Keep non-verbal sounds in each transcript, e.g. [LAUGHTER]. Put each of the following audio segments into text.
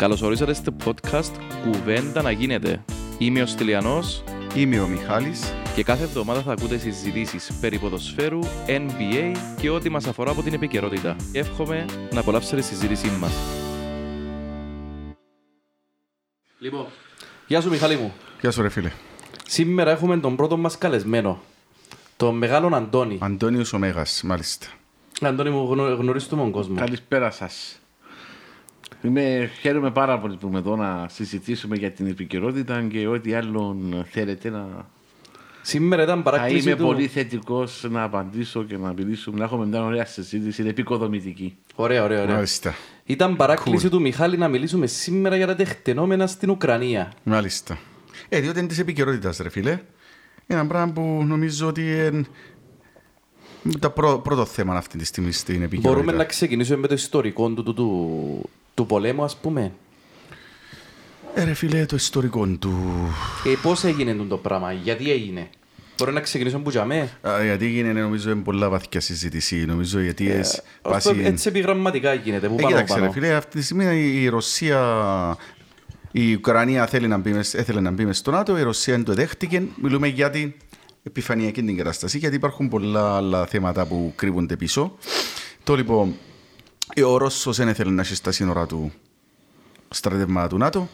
Καλώς ορίσατε στο podcast «Κουβέντα να γίνεται». Είμαι ο Στυλιανός Είμαι ο Μιχάλης. και κάθε εβδομάδα θα ακούτε συζητήσεις περί ποδοσφαίρου, NBA και ό,τι μας αφορά από την επικαιρότητα. Εύχομαι να απολαύσετε τη συζήτησή μας. Λοιπόν, γεια σου Μιχάλη μου. Γεια σου ρε φίλε. Σήμερα έχουμε τον πρώτο μας καλεσμένο, τον μεγάλον Αντώνη. Αντώνιος Ομέγας, μάλιστα. Αντώνη μου, γνω, γνωρίζεις τον κόσμο. Καλησπέρα σας. Είμαι, χαίρομαι πάρα πολύ που είμαι εδώ να συζητήσουμε για την επικαιρότητα και ό,τι άλλον θέλετε να. Σήμερα ήταν Θα παράκληση είμαι του... πολύ θετικός να απαντήσω και να μιλήσουμε, να έχουμε μια ωραία συζήτηση, είναι επικοδομητική. Ωραία, ωραία, ωραία. Μάλιστα. Ήταν παράκληση του Μιχάλη να μιλήσουμε σήμερα για τα τεχτενόμενα στην Ουκρανία. Μάλιστα. Ε, διότι είναι της επικαιρότητας ρε φίλε. Ένα πράγμα που νομίζω ότι είναι το πρω- πρώτο θέμα αυτή τη στιγμή στην επικαιρότητα. Μπορούμε να ξεκινήσουμε με το ιστορικό του, του, του, του πολέμου, ας πούμε. Ε, ρε φίλε, το ιστορικό του... Και πώς έγινε τούτο το πράγμα, γιατί έγινε; Μπορεί να ξεκινήσουμε που τζαμέ. Α, γιατί έγινε νομίζω είναι πολλά βαθιά συζήτηση. Νομίζω γιατί ε, βάσει... Έτσι επιγραμματικά γίνεται, που Ε, πάνω κοίταξε ρε πάνω. φίλε, αυτή τη στιγμή η Ρωσία, η Ουκρανία θέλει να μπει, μες- έθελε να μπει μες στο ΝΑΤΟ, η Ρωσία δεν το δέχτηκε. Μιλούμε για την επιφανειακή την κατάσταση, γιατί υπάρχουν πολλά άλλα θέματα που κρύβονται πίσω. Το λοιπόν, ε, ο Ρώσος δεν ήθελε να έχει στα σύνορα του στρατεύματα του ΝΑΤΟ.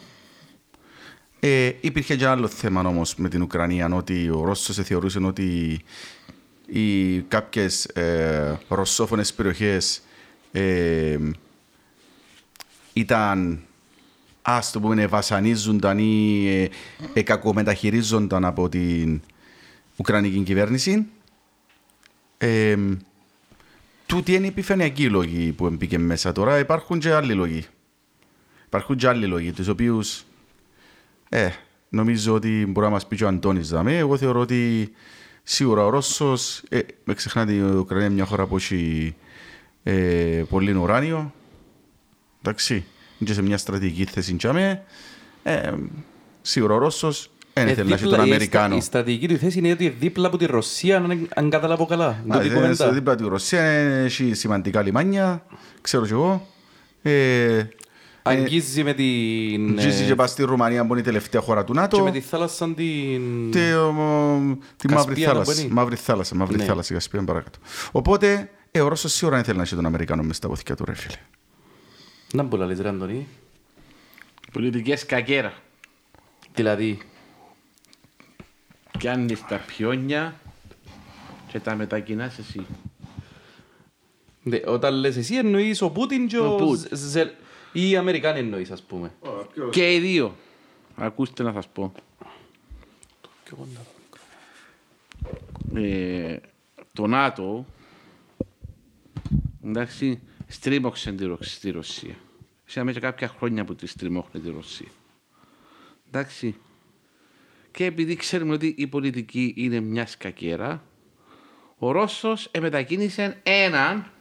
Ε, υπήρχε και ένα άλλο θέμα όμως με την Ουκρανία, ότι ο Ρώσος θεωρούσε ότι οι κάποιες ε, ρωσόφωνες περιοχές ε, ήταν ας το πούμε βασανίζονταν ή ε, ε, κακομεταχειρίζονταν από την Ουκρανική κυβέρνηση. Ε, τούτοι είναι οι επιφανειακοί λόγοι που μπήκε μέσα τώρα. Υπάρχουν και άλλοι λόγοι. Υπάρχουν και άλλοι λόγοι, τους οποίους ε, νομίζω ότι μπορεί να μας πει και ο Αντώνης δαμέ. Εγώ θεωρώ ότι σίγουρα ο Ρώσος, ε, με ξεχνάτε η Ουκρανία είναι μια χώρα που έχει ε, πολύ ουράνιο. Εντάξει, είναι και σε μια στρατηγική θέση τζάμε. Ε, σίγουρα ο Ρώσος δεν Ε, ήθελε να έχει δίπλα- τον η Αμερικάνο. στα- Η στρατηγική του θέση είναι ότι δίπλα από τη Ρωσία, αν, αν καταλάβω καλά. Είναι Α, τούτη η είναι κουβέντα. στο δίπλα του Ρωσία, έχει σημαντικά λιμάνια, ξέρω κι εγώ. Ε, Αγγίζει με την... Ζήσει ε, και πάει στη Ρουμανία που είναι η τελευταία χώρα του και ΝΑΤΟ. με τη θάλασσα την... Τη, ο, τη μαύρη Κασπία, να θάλασσα. μπαίνει. Μαύρη θάλασσα, μαύρη Ναι. θάλασσα, Κασπία παρακάτω. Οπότε, ε, ο Ρώσος σίγουρα δεν θέλει να έχει τον Αμερικάνο μες στα βοθηκιά του, ρε φίλε. Να μπορεί να λες ρε Αντωνή. Πολιτικές κακέρα. Δηλαδή, Πιάνεις τα πιόνια και τα μετακινάς εσύ. δε, όταν λες εσύ εννοείς ο Πούτιν και Ο ο Πούτιν. Ζε- Ζε- ή οι Αμερικάνοι εννοείς ας πούμε. Και οι δύο. Ακούστε να σας πω. ε, το ΝΑΤΟ εντάξει, στρίμωξε τη Ρο- στη Ρωσία. Είχαμε και κάποια χρόνια που τη στριμώχνει τη Ρωσία. Εντάξει. Και επειδή ξέρουμε ότι η πολιτική είναι μιας σκακέρα, ο Ρώσος εμετακίνησε έναν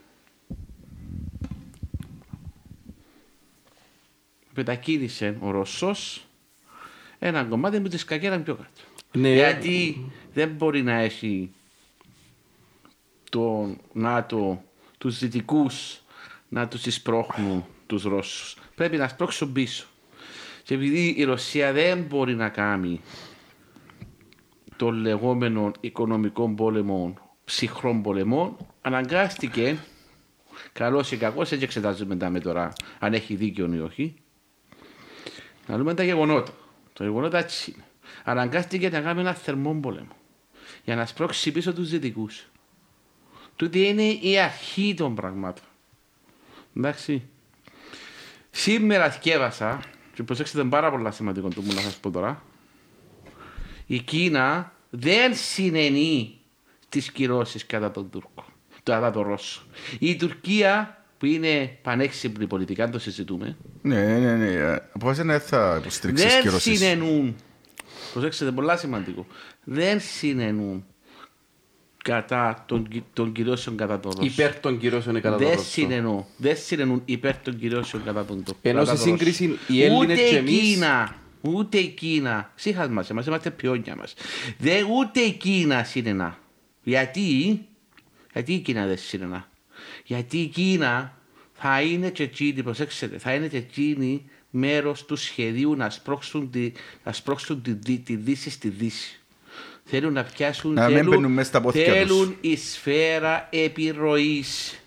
μετακίνησε ο Ρώσος ένα κομμάτι που της σκακέρα πιο κάτω. Ναι. Γιατί δεν μπορεί να έχει το ΝΑΤΟ τους δυτικούς να τους εισπρώχνουν τους Ρώσους. Πρέπει να σπρώξουν πίσω. Και επειδή η Ρωσία δεν μπορεί να κάνει το λεγόμενο οικονομικό πόλεμο, ψυχρών πολεμών, αναγκάστηκε, καλός ή κακός, έτσι εξετάζουμε τα με τώρα, αν έχει δίκιο ή όχι, να δούμε τα γεγονότα. Το γεγονότα έτσι είναι. Αναγκάστηκε να κάνει ένα θερμό πόλεμο για να σπρώξει πίσω τους δυτικούς. Τούτη είναι η αρχή των πραγμάτων. Εντάξει. Σήμερα θυκεύασα, και προσέξτε είναι πάρα πολλά σημαντικό το που να σας πω τώρα, η Κίνα δεν συνενεί τις κυρώσεις κατά τον Τούρκο, κατά τον Ρώσο. Η Τουρκία που είναι πανέξυπνη πολιτικά, το συζητούμε, Ναι, ναι, ναι. ε, Πώς δεν θα υποστηρίξεις δεν κυρώσεις. συνενούν. Προσέξτε, πολλά σημαντικό. Δεν συνενούν κατά των, κυ- των κυρώσεων κατά τον Ρώσο. υπέρ των κυρώσεων κατά τον δεν Ρώσο. συνενούν. Δεν συνενούν υπέρ των κυρώσεων κατά τον Τούρκο. Ενώ κατά στη τον Ρώσο. σύγκριση οι Έλληνες ούτε και η εμείς- Κίνα, ούτε η Κίνα, σύχας μας, εμάς είμαστε πιόνια μας. Δεν, ούτε η Κίνα συνενά. Γιατί, γιατί η Κίνα δεν συνενά. Γιατί η Κίνα θα είναι και εκείνη, προσέξτε, θα είναι και εκείνη μέρος του σχεδίου να σπρώξουν τη, να σπρώξουν τη, τη, τη Δύση στη Δύση. Θέλουν να πιάσουν, Να μην θέλουν, μπαίνουν μέσα στα πόθηκια τους. θέλουν η σφαίρα επιρροής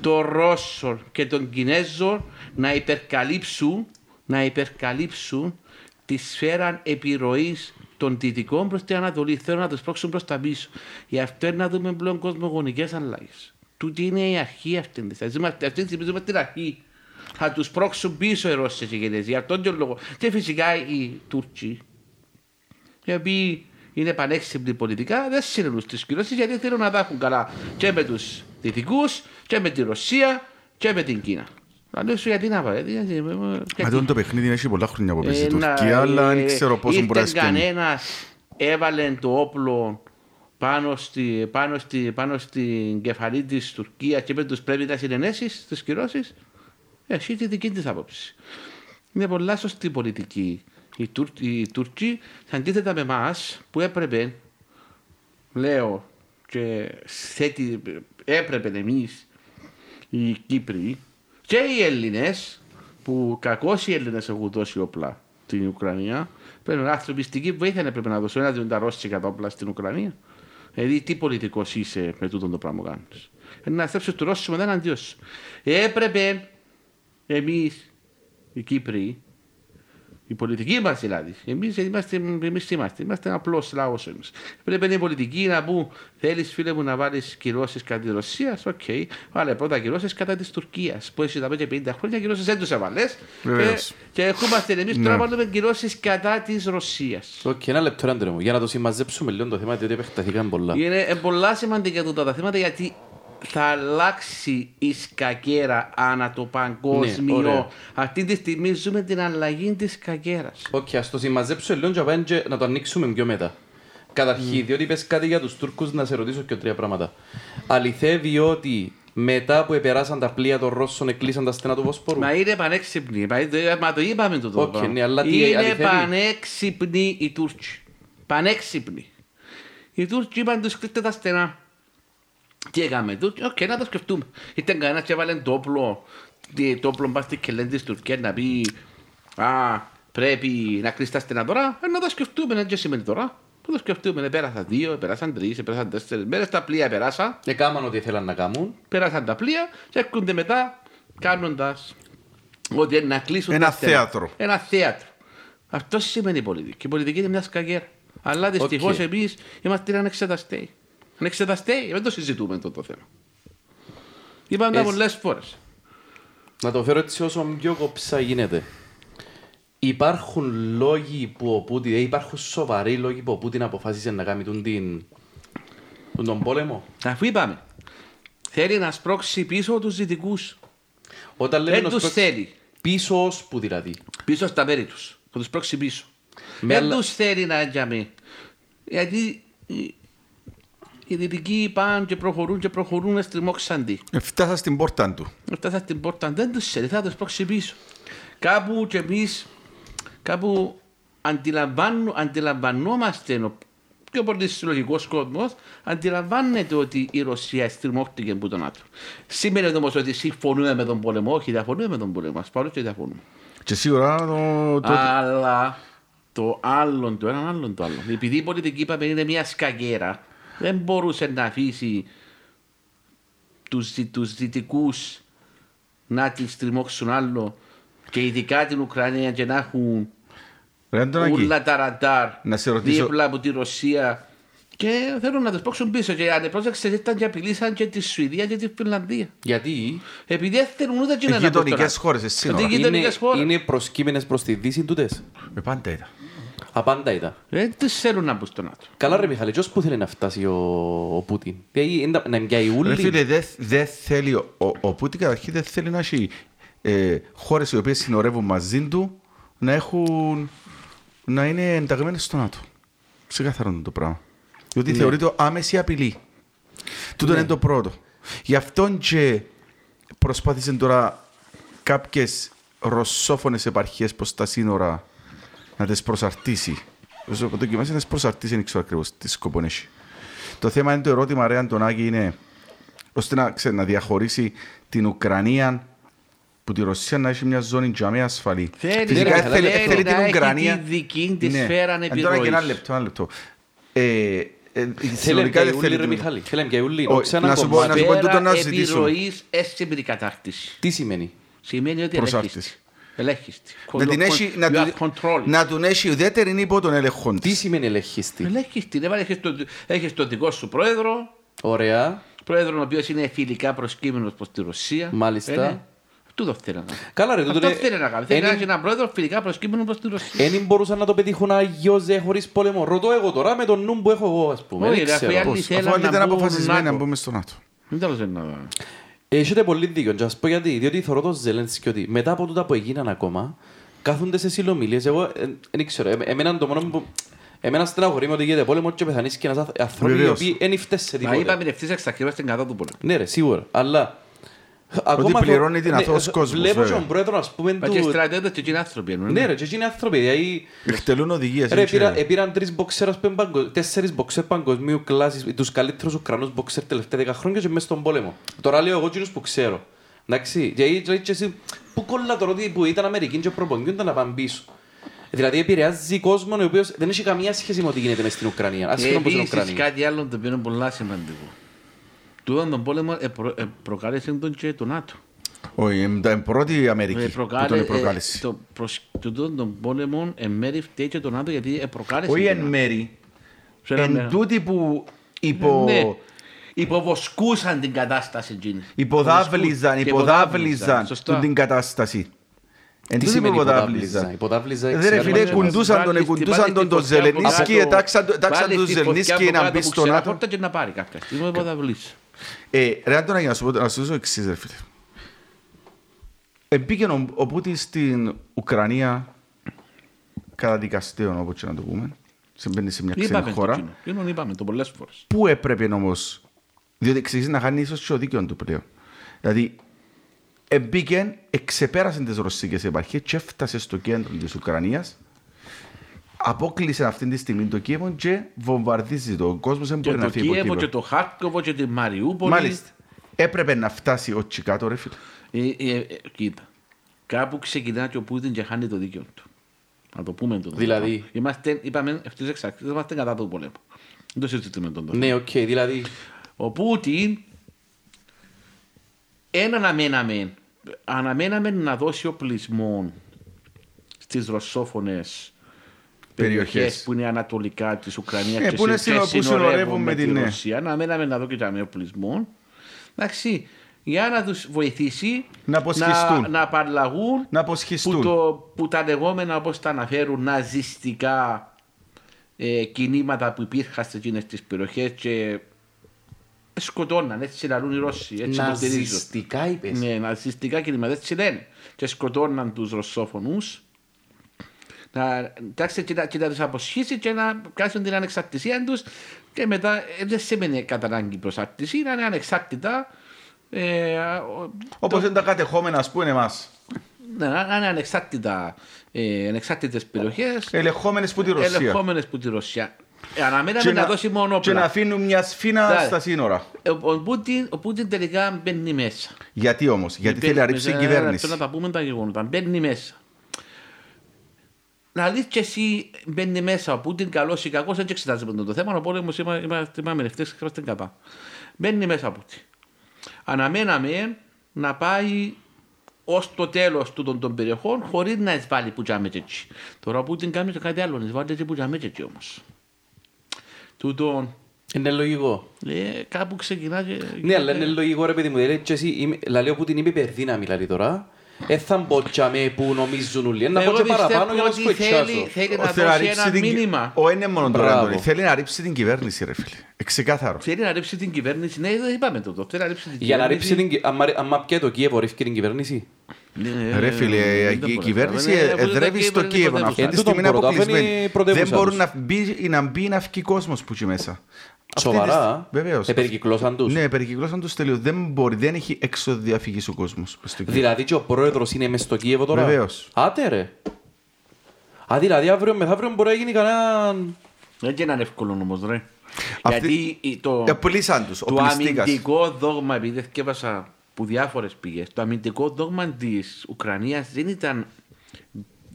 των Ρώσων και των Κινέζων να υπερκαλύψουν, να υπερκαλύψουν τη σφαίρα επιρροής των Δυτικών προς την Ανατολή. Θέλουν να τους πρόξουν προς τα πίσω. Γι' αυτό είναι να δούμε πλέον κοσμογονικές αλλαγές. Τούτη είναι η αρχή αυτή. της στιγμή. Είμαστε- Αυτή της στιγμή ζούμε την αρχή. Θα τους πρόξουν πίσω οι Ρώσες και οι Κινέζοι. Για αυτόν τον λόγο. Και φυσικά οι Τούρκοι οι οποίοι είναι πανέξυπνοι πολιτικά, δεν συνενούν στις κυρώσεις γιατί θέλουν να τα έχουν καλά και με τους Δυτικούς και με τη Ρωσία και με την Κίνα. Να λέω σου γιατί να πάει. γιατί- γιατί- Μα γιατί- τότε το παιχνίδι έχει πολλά χρόνια που παίζει η Ε, να- Τουρκία, αλλά ε, δεν ξέρω πόσο μπορεί να ήρθε σκέφτεται. κανένας, έβαλε το όπλο πάνω, στη, πάνω, στη, πάνω στην κεφαλή της Τουρκίας και είπε τους πρέπει να συνενέσεις στις κυρώσεις. Εσύ τη δική της άποψη. Είναι πολλά σωστή πολιτική. Οι, Τουρ, οι Τούρκοι αντίθετα με εμάς που έπρεπε, λέω, και θέτει, έπρεπε εμείς οι Κύπροι και οι Έλληνες, που κακώς οι Έλληνες έχουν δώσει όπλα στην Ουκρανία, πρέπει να ανθρωπιστική βοήθεια να πρέπει να δώσουν. Ένα δίνουν τα ρώσικα τα όπλα στην Ουκρανία. Δηλαδή, τι πολιτικός είσαι με τούτο το πράγμα που κάνεις. Να θέψεις του Ρώσου μετά εναντίον σου. Έπρεπε εμείς οι Κύπροι, η πολιτική μας δηλαδή, εμείς είμαστε, εμείς είμαστε, είμαστε απλός λαός εμείς. Πρέπει οι πολιτικοί να πούν: Θέλεις, φίλε μου, να βάλεις κυρώσεις κατά τη Ρωσία. OK, okay. βάλε πρώτα κυρώσεις κατά της Τουρκίας. Που έχει τα 50 χρόνια κυρώσεις δεν τους έβαλες. Και, Βεβαίως. και έχουμε εμείς Ναι. τώρα βάλουμε κυρώσεις κατά της Ρωσίας. Οκ, ένα λεπτό, Άντρε μου, για να το συμμαζέψουμε λίγο το θέμα, διότι επεκταθήκαν πολλά. Είναι ε, πολλά σημαντικά τούτα τα θέματα γιατί θα αλλάξει η σκακιέρα ανά το παγκόσμιο. Ναι, ωραία. Αυτή τη στιγμή ζούμε την αλλαγή της σκακιέρας. Οκ, ας το συμμαζέψω λίγο και πάμε και να το ανοίξουμε πιο μετά. Καταρχήν, διότι είπες κάτι για τους Τούρκους, να σε ρωτήσω και τρία πράγματα. Αληθεύει ότι μετά που επεράσαν τα πλοία των Ρώσων, εκλείσαν τα στενά του Βόσπορου; Μα είναι πανέξυπνοι. Μα, ε, μα το είπαμε το Οκ, πράγμα. ναι, αλλά τι Είναι αληθεύει; πανέξυπνοι οι Τούρκοι. Πανέξυπνοι. Οι Τούρκοι είπαν τους κλείστε τα στενά. Τι έκαμε Τούρκοι, οκ, να το σκεφτούμε. Ήταν κανένας και έβαλε το όπλο, τι- το όπλο πας στην κκελλέν της Τουρκίας να πει «Α, πρέπει να κλείσει τα στενά τώρα», ε, να το σκεφτούμε, να τι σημαίνει τώρα. Να το σκεφτούμε, ε, πέρασαν δύο, ε, πέρασαν τρεις, ε, πέρασαν τέσσερις μέρες, τα πλοία πέρασαν. Έκαναν ό,τι ήθελαν να κάνουν. πέρασαν τα πλοία και έρχονται μετά κάνοντας ότι είναι να κλείσουν Ένα τα στενά. θέατρο. Ένα θέατρο. Αυτό σημαίνει η πολιτική. Η πολιτική είναι μια σκακιέρα. Αλλά δυστυχώς Οκ. εμείς είμαστε ανεξεταστέοι. Ανεξεταστέοι, δεν το συζητούμε αυτό το θέμα. Είπαμε τα Εσύ- πολλέ φορές. Να το φέρω έτσι όσο πιο κοψά γίνεται. Υπάρχουν λόγοι που ο Πούτιν, ε, υπάρχουν σοβαροί λόγοι που ο Πούτιν αποφάσισε να κάνει τον, την, τον, τον πόλεμο; Αφού είπαμε, θέλει να σπρώξει πίσω τους δυτικούς. Όταν λέμε Δεν να τους σπρώξει- θέλει. Πίσω ως που δηλαδή. Πίσω στα μέρη τους. Θα τους σπρώξει πίσω. Με Δεν άλλα- τους θέλει να τζαμί. Γιατί οι- οι δυτικοί πάνε και προχωρούν και προχωρούν στριμώξαντι. Ε, Φτάσα στην πόρτα του. Αυτά στην πόρτα δεν τους θέλει, θα τους πρόξει πίσω. Κάπου και εμείς, κάπου αντιλαμβάνου, αντιλαμβανόμαστε, ο πιο πολύ συλλογικός κόσμος, αντιλαμβάνεται ότι η Ρωσία στριμώχτηκε από τον ΝΑΤΟ. Σημαίνει όμως ότι συμφωνούμε με τον πόλεμο, όχι διαφωνούμε με τον πόλεμο, ας πάρω και διαφωνούμε. Και σίγουρα το, το, Αλλά το άλλο, το έναν άλλον το άλλο. Επειδή η πολιτική είπαμε είναι μια σκαγέρα, δεν μπορούσε να αφήσει τους, δι- τους δυτικούς να την στριμώξουν άλλο και ειδικά την Ουκρανία και να έχουν Ρε Αντωνάκη, όλα τα ραντάρ Να σε ρωτήσω- δίπλα από τη Ρωσία και θέλουν να τους πόξουν πίσω και αν πρόσεξες ήταν και απειλήσαν και τη Σουηδία και τη Φινλανδία. Γιατί; Επειδή δεν θέλουν ούτε και οι να μπουν στο γειτονικές ΝΑΤΟ. χώρες, εσύ Γιατί σύνορα. οι γειτονικές είναι, χώρες. είναι προσκύμενες προς τη Δύση τούτες; Ε, πάντα ήταν. Απάντα ήταν. Δεν τους θέλουν να μπουν στο ΝΑΤΟ. Καλά ρε Μιχάλη, ποιος που θέλει να φτάσει ο, ο Πούτιν. Δηλαδή είναι να πιάει Ρε ούλη. φίλε, δεν δε θέλει, ο, ο, ο Πούτιν καταρχήν δεν θέλει να έχει ε, χώρες οι οποίες συνορεύουν μαζί του να έχουν, να είναι ενταγμένες στο ΝΑΤΟ. Ξεκάθαρο είναι το πράγμα. Διότι θεωρείται άμεση απειλή. Τούτο είναι το πρώτο. Γι' αυτόν και προσπάθησε τώρα κάποιες ρωσόφωνες επαρχίες προς τα σύνορα να τις προσαρτήσει. Όσο δοκιμάσει να τις προσαρτήσει, δεν ξέρω ακριβώς τι σκοπό έχει. Το θέμα είναι το ερώτημα, ρε Αντωνάκη, είναι ώστε να, ξέρει, να διαχωρίσει την Ουκρανία που τη Ρωσία να έχει μια ζώνη για μένα ασφαλή. Θέλει, Φυσικά ρε, θέλει, θέλει θέλει να την έχει Ουκρανία. τη δική της Ναι. σφαίρα Ε, Τώρα και ένα επιρροής. λεπτό, ένα λεπτό. Ε, ε, Θέλει συνολικά δεν και ούλοι θέλει ρε την- Μιχάλη. Θέλει και ούλοι. Όχι, Όχι, ένα να σου πω- κομμάτι. να σου πω τούτο να Σφαίρα ζητήσω. επιρροής έτσι με την κατάκτηση. Τι σημαίνει; Σημαίνει ότι Προσάρτηση. Ελέγχιστη. Ελέγχιστη. να την έχει, να, You have του, control. να τον έχει ουδέτερη υπό τον έλεγχο Τι της. σημαίνει ελεγχιστή. Ελέγχιστη. Δεν έχεις το, έχεις το δικό σου πρόεδρο, Ωραία. πρόεδρος ο οποίος είναι φιλικά προσκύμενος προς τη Ρωσία. Μάλιστα. Είναι- Τούτο θέλει να κάνει. Καλά ρε, τούτο Αυτό είναι- θέλει να κάνει. Θέλει να Εν- έχει έναν πρόεδρο φιλικά προσκύμενο προς τη Ρωσία. Εν μπορούσαν να το πετύχουν αγιώζε χωρίς πόλεμο. Ρωτώ εγώ τώρα με τον νου που έχω εγώ ας πούμε. Όχι, Δεν ρε, αφού οι ξέρω. άλλοι Πώς, θέλαν Αφού όλοι να ήταν μπουν αποφασισμένοι να ΝΑΤΟ. μπούμε στο ΝΑΤΟ. Δεν τέλος να... Έχετε πολύ δίκιο. Και ας πω γιατί. Διότι θεωρώ το Ζελένσκι ότι μετά από τούτα που έγιναν ακόμα, κάθονται σε συνομιλίες. Εγώ δεν ξέρω. εμ- Εμένα το μόνο που... Εμένα στεναχωρεί με ότι γίνεται πόλεμο και πεθανείς και ένας άνθρωπος οι Βεβαίως. οποίοι δεν φταίς σε Μα τίποτα. είπαμε ευθύς εξ αρχής είμαστε κατά του πολέμου. Ναι ρε, σίγουρα. Αλλά... ακόμα πληρώνει την ναι, αθώος κόσμος, Βλέπω βέβαια. τον πρόεδρο, ας πούμε, Μα και του... στρατιώτες και εκείνοι άνθρωποι εννοούν. Ναι ρε, και εκείνοι άνθρωποι. Δηλαδή, Εκτελούν οδηγίες. Ρε, έτσι, πήρα, ρε. πήραν τρεις μποξέρ, ας πούμε, παγκο- τέσσερις μποξέρ παγκοσμίου κλάσης, τους καλύτερους Ουκρανούς μποξέρ τελευταία δέκα χρόνια και μέσα στον πόλεμο. Τώρα λέω εγώ εκείνους που ξέρω. Εντάξει, και így λέει και εσύ, πού κολλά τώρα ότι που ήταν Αμερικοί και προπονιούνταν να πάνε πίσω. Δηλαδή επηρεάζει κόσμο ο οποίος δεν έχει καμία σχέση με ό,τι γίνεται μες στην Ουκρανία. Ασχέτως πως είναι Επίσης Ουκρανία. κάτι άλλο το οποίο είναι πολύ σημαντικό. Τούτον τον πόλεμο ε, προ- ε, προκάλεσε τον και το ΝΑΤΟ. Όχι, ήταν πρώτη η Αμερική Ε, που προκάλε- τον ε, προκάλεσε. το προσ- Τούτον τον πόλεμο εν μέρει φταίει και το ΝΑΤΟ γιατί ε, προκάλεσε Όχι τον εν ΝΑΤΟ. μέρη. Σε ένα Εν μέρα. τούτη που υπο... Ναι. Υποβοσκούσαν την κατάσταση εκείνη. υποδάβλιζαν, Και υποδάβλιζαν Σωστά. την κατάσταση. Εν Τι τούτη που σημαίνει υποδάβλιζαν; υποδάβλιζα; Υποδάβλιζα Δεν ρε εξηγάται φίλε, μας. κουντούσαν τον, Βάλεις τη- κουντούσαν βάλεις τον τη τον φωτιά από Ζελενίσκι, κάτω. ετάξαν τον Βάλεις τον τη φωτιά Ζελενίσκι από να κάτω μπει που στο ξέρα ΝΑΤΟ. χόρτα και να πάρει κάποια στιγμή υποδαβλής. Ε, Ρε Άντωνα, για να σου πω, να σου δώσω εξής ρε φίλε. Εμπήκε ο, ο Πούτιν στην Ουκρανία καταδικαστέων, όπως και να το πούμε. Συμβαίνει σε μια ξένη Είπαμε το χώρα. κοινό. Εκείνον είπαμε το πολλές φορές. Πού έπρεπε όμως, διότι εξηγήσει να χάνει ίσως και ο δίκαιο του πλέον. Δηλαδή, εμπήκε, εξεπέρασε τις ρωσικές επαρχίες και έφτασε στο κέντρο της Ουκρανίας. Απόκλεισε αυτή τη στιγμή το Κίεβο και βομβαρδίζει το. Ο κόσμο δεν Και μπορεί το να φύγει από Κίεβο και Κίεβο. το Χάρκοβο και τη Μαριούπολη. Μάλιστα. Έπρεπε να φτάσει ο Τσικάτο, ρε φίλε. Ε, ε, ε, Κοίτα. Κάπου ξεκινά και ο Πούτιν και χάνει το δίκαιο του. Να το πούμε το Δηλαδή; Είμαστε, είπαμε ευθύς εξ αρχής, είμαστε κατά του πολέμου. Δεν το συζητούμε τον τώρα. Ναι, οκ, δηλαδή... Ο Πούτιν ένα αναμέναμε, αναμέναμε να δώσει οπλισμό στις ρωσόφωνες Περιοχές. περιοχές που είναι ανατολικά της Ουκρανίας Ε, και που είναι συ- συνο- και που συνορεύουν με τη την, ναι. Ρωσία. Αναμέναμε να δώσει και τα οπλισμό. Εντάξει, για να τους βοηθήσει Να αποσχιστούν. να, να απαλλαγούν Να αποσχιστούν. που, το, που τα λεγόμενα όπως τα αναφέρουν ναζιστικά ε, κινήματα που υπήρχαν σε εκείνες τις περιοχές και σκοτώναν, έτσι λαλούν οι Ρώσοι, έτσι υποστηρίζουν. Ναζιστικά είπες. Ναι, ναζιστικά κινήματα, έτσι λένε. Και σκοτώναν τους ρωσόφωνους. Να, εντάξει, και, να, και να τους αποσχίσει και να κάνουν την ανεξαρτησία τους και μετά ε, δεν σημαίνει κατά ανάγκη προσάρτηση, να είναι ανεξάρτητα. Ε, ο- Όπως είναι τα κατεχόμενα, ας πούμε, εμά. ναι, να είναι ανεξάρτητα, ε, ανεξάρτητες περιοχές, Ελεγχόμενες που τη Ρωσία. ελεγχόμενες που τη Ρωσία. Ε, αναμέναμε Και να, δώσει μόνο και να όπλα. αφήνουν μια σφίνα Ναι. στα σύνορα. Ε, Ο, ο, Πούτιν, ο Πούτιν τελικά μπαίνει μέσα. Γιατί όμως, γιατί Μπαίνει θέλει να ρίξει την μέσα, κυβέρνηση. Αυτό να τα πούμε τα γεγονότα. Μπαίνει μέσα. Να δεις και εσύ μπαίνει μέσα ο Πούτιν, καλός ή κακός, δεν εξετάζουμε το θέμα, ο πόλεμος είμα- είμαστε είμαστε ευθύς, είμαστε κατά. Μπαίνει μέσα ο Πούτιν. Αναμέναμε να πάει ως το τέλος τούτων των περιοχών χωρίς να εισβάλλει που τζάμε και έτσι. Τώρα ο Πούτιν κάνει και κάτι άλλο, εισβάλλει και που τζάμε και έτσι όμως. Τούτον, Είναι λογικό. ε, κάπου ξεκινά και... Ναι, αλλά είναι λογικό ρε παιδί μου. Δηλαδή, και εσύ, είμαι- λαλεί όπου την είπε υπερδύναμη, δηλαδή τώρα. Ε, θα μπω τσάμε που νομίζουν όλοι. Ε, Να πω Εγώ και παραπάνω για να πιστεύω σου ότι θέλει, εξάσω. θέλει να Θέλει να δώσει ρίξει ένα την- μήνυμα. Ο είναι μόνο τώρα, Μπράβο. Αντώνη. Θέλει να ρίξει την κυβέρνηση, ρε φίλε. Εξεκάθαρο. Θέλει να ρίψει την κυβέρνηση. Ναι, δεν είπαμε το. Θέλει να ρίψει την Για να κυβέρνηση. ρίψει την... κυ- άμα- άμα πιέ το Κίεβο, ρίχνει την κυβέρνηση. Ναι, Ρε φίλε, δεν η μπορεί. κυβέρνηση Ναι, αφού εδρεύει δεν στο είναι Κίεβο. πρωτεύουσα. Αυτή Ε, της τούτον στιγμή είναι πρώτα, αποκλεισμένη. είναι η Δεν πρωτεύουσα μπορεί τους. να μπει, να μπει να βγει κόσμος που εκεί μέσα. Αυτή Σοβαρά. τη- Βεβαίως. Ε, περικυκλώσαν τους. Ναι, περικυκλώσαν τους τελείως. Δεν μπορεί, δεν έχει έξοδο διαφυγής ο κόσμος. μες στο Κίεβο. Δηλαδή και ο πρόεδρος είναι μες στο Κίεβο τώρα; Βεβαίως. Άτε ρε. Α, δηλαδή αύριο μεθαύριο μπορεί να γίνει κανένα... Δεν και να είναι εύκολο όμως, ρε. Αυτή- Γιατί η- το, Επλήσαν τους, το οπλιστήκας. αμυντικό δόγμα, επειδή θυκεύασα που διάφορες πηγές. Το αμυντικό δόγμα της Ουκρανίας δεν ήταν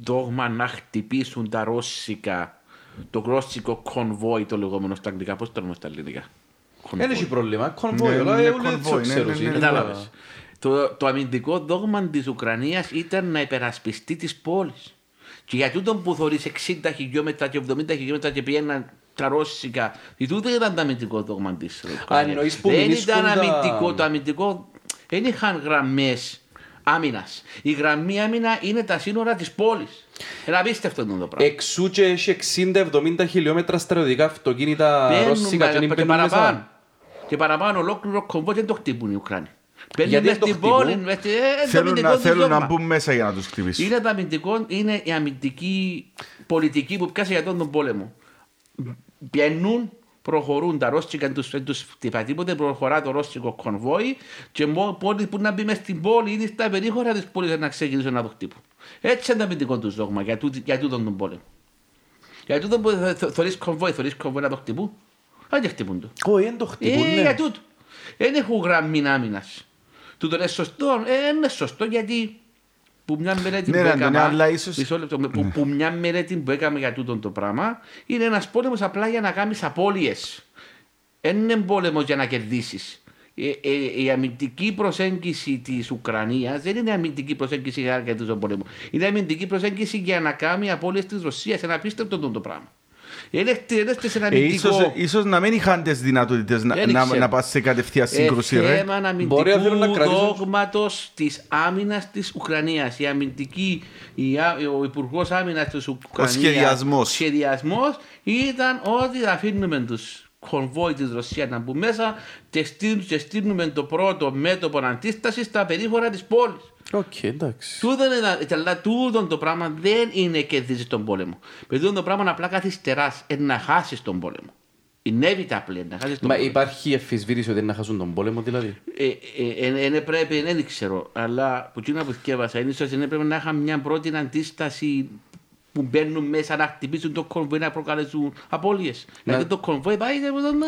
δόγμα να χτυπήσουν τα ρώσικα, το ρώσικο κονβόι το λεγόμενο στα αγγλικά. Πώς το λέμε στα ελληνικά; Δεν έχει πρόβλημα. Κονβόι, Ναι, αλλά ναι, όλοι κονβόι, το ναι, ξέρουν. ναι, ναι, είναι ναι. Κατάλαβες. Το, το αμυντικό δόγμα της Ουκρανίας ήταν να υπερασπιστεί τις πόλεις. Και για τούτο που θωρείς 60 χιλιόμετρα και 70 χιλιόμετρα και πήγαιναν τα ρώσικα, και τούτο ήταν το αμυντικό δόγμα της Ουκρανία. εννοείς που Δεν μηνίσκουν ήταν τα- αμυντικό. Το αμυντικό δεν είχαν γραμμές άμυνας. Η γραμμή άμυνα είναι τα σύνορα της πόλης. Είναι απίστευτο αυτό το πράγμα. Εξού και έχει 60-70 χιλιόμετρα στρατιωτικά αυτοκίνητα Μπαίνουν ρώσικα και και, δεν και μπαίνουν παραπάνω. μέσα. Και παραπάνω ολόκληρο κομβό δεν το χτύπουν οι Ουκρανοί. Μπαίνουν Γιατί μες δεν το στην πόλη, χτυπούν; μες στη- ε, το Θέλουν, αμυντικό να, τους θέλουν να δόγμα. μπουν μέσα για να τους χτυπήσουν. Είναι το αμυντικό, είναι η αμυντική πολιτική που πιάσε για τον, τον πόλεμο. Πιένουν, προχωρούν τα ρώσικα, τους, δεν τους χτυπά τίποτε, προχωρά το ρώσικο κονβόι και μόλις που να μπει μες στην πόλη ή στα περίχωρα της πόλης να ξεκινήσουν να το χτύπουν. Έτσι είναι το αμυντικό τους δόγμα για, τούτη- για τούτον τον πόλεμο. Για τούτον που θε- θε- θωρείς κονβόι, θωρείς κονβόι να το χτυπούν. Δεν το χτυπούν το. Όχι, δεν το χτυπούν, Ε, ναι. για τούτο. Δεν έχουν γραμμή άμυνας. Τούτο είναι σωστό. Ε, είναι σωστό γιατί που μια μελέτη Ναι, που ρε, Αντώνη, έκαμε. αλλά ίσως- Μισό λεπτό. που, που μια μελέτη που έκαμε για τούτο το πράγμα είναι ένας πόλεμος απλά για να κάνεις απώλειες. Δεν είναι πόλεμος για να κερδίσεις. Ε, ε, η αμυντική προσέγγιση της Ουκρανίας δεν είναι αμυντική προσέγγιση για να κερδίσει τον πόλεμο. Είναι αμυντική προσέγγιση για να κάνει απώλειες της Ρωσίας. Είναι απίστευτο το, το πράγμα. Είναι χτυπήσει ένα Ε, ίσως, αμυντικό. ίσως να μην είχαν τις δυνατότητες να, Δεν να, ξέρω. να πας σε κατευθείαν σύγκρουση, ε, ρε. θέμα Μπορεί να θέλουν να αμυντικού κρατήσουν- δόγματος της άμυνας της Ουκρανίας. Η αμυντική, η, α- ο Υπουργός Άμυνας της Ουκρανία. σχεδιασμός. σχεδιασμός ήταν ότι θα αφήνουμε τους convoy της Ρωσίας να μπουν μέσα και στείλ- και στείλουμε το πρώτο μέτωπο αντίστασης στα περίχωρα της πόλης. Οκ, εντάξει. Τούτο είναι, αλλά τούτο το πράγμα δεν είναι κερδίζει τον πόλεμο. Παιδί το πράγμα απλά καθυστερά να χάσεις τον πόλεμο. Inevitable να χάσεις τον Μα πόλεμο. υπάρχει εφησβήτηση ότι είναι να χάσουν τον πόλεμο, δηλαδή. Ε, ε, ε, ε, πρέπει, δεν ξέρω, αλλά που εκείνα που θυκεύασα είναι ίσως είναι πρέπει να είχαν μια πρώτη αντίσταση που μπαίνουν μέσα να χτυπήσουν το κονβόι να προκαλέσουν απώλειες. Γιατί το κονβόι πάει και τον...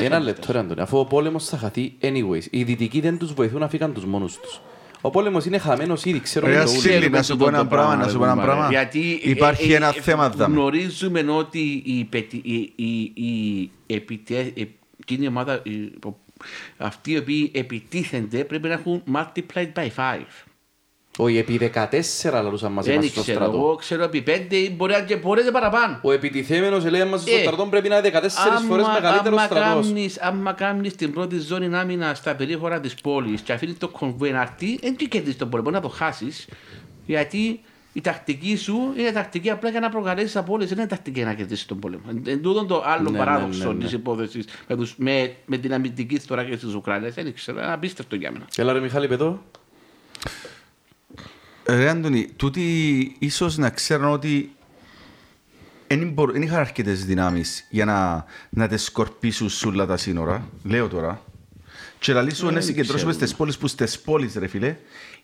ε, Ένα λεπτό, ρε Αντώνη. Αφού ο πόλεμος θα χαθεί anyways. Οι δυτικοί δεν τους βοηθούν να φύγουν τους μόνους τους. Ο πόλεμο είναι χαμένο ήδη, ξέρω Ρε, το Ασίλη, ούλοι. Ξέρουμε να σου τούτο πω το ένα πράγμα, να σου πω ένα ρε, πράγμα. Γιατί Υπάρχει ε, ε, ένα ε, θέμα δάμε. Γνωρίζουμε ότι η, πετι- η, η, η, επιτε- ε, εκείνη η ομάδα, η- αυτοί οι οποίοι επιτίθενται πρέπει να έχουν multiplied by 5. Όχι, επί 14 λαλούσαν μαζί Δεν μας στο ξέρω, εγώ στρατό. ξέρω επί πέντε ή μπορεί να και μπορείτε παραπάνω. Ο επιτιθέμενος λέει μας στο Ε, στρατό πρέπει να είναι 14 φορές μεγαλύτερος άμα στρατός. κάνεις, άμα κάνεις την πρώτη ζώνη άμυνα στα περίχωρα της πόλης και αφήνεις το κονβόι να έρθει, δεν και κερδίσεις τον πόλεμο, να το χάσεις. Γιατί η τακτική σου είναι τακτική απλά για να προκαλέσεις απόλυση, δεν είναι τακτική για να κερδίσεις τον πόλεμο. Εν τούτο το άλλο Ναι, παράδοξο ναι, ναι, ναι. της υπόθεσης με, τους, με, με την αμυντική στοράκια της Ουκρανίας. Δεν ξέρω, είναι απίστευτο για μένα. Έλα ρε Μιχάλη Πετώ. Ρε Άντωνη, τούτοι ίσως να ξέρουν ότι δεν είχαν αρκετές δυνάμεις για να, να τις σκορπίσουν σε όλα τα σύνορα. Λέω τώρα. Και να λύσουν να συγκεντρώσουμε στις πόλεις που στις πόλεις ρε φίλε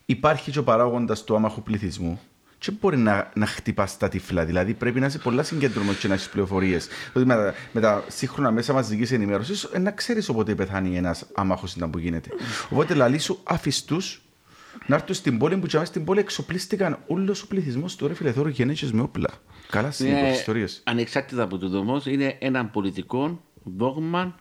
υπάρχει και ο παράγοντας του άμαχου πληθυσμού. Και μπορεί να, να χτυπάς τα τυφλά. Δηλαδή πρέπει να είσαι πολλά συγκεντρωμένος και να έχεις πληροφορίες. Ότι με, τα- με τα σύγχρονα μέσα μαζική ενημέρωσης να ξέρεις όποτε πεθάνει ένας άμαχος ήταν που γίνεται. Οπότε λαλή σου αφιστούς να έρθουν στην πόλη που και στην πόλη εξοπλίστηκαν όλος ο πληθυσμός του ρε φίλε. Τώρα γεννήσει με όπλα. Καλά στι Είναι, ιστορίες. ανεξάρτητα από το όμω, είναι ένα πολιτικό δόγμα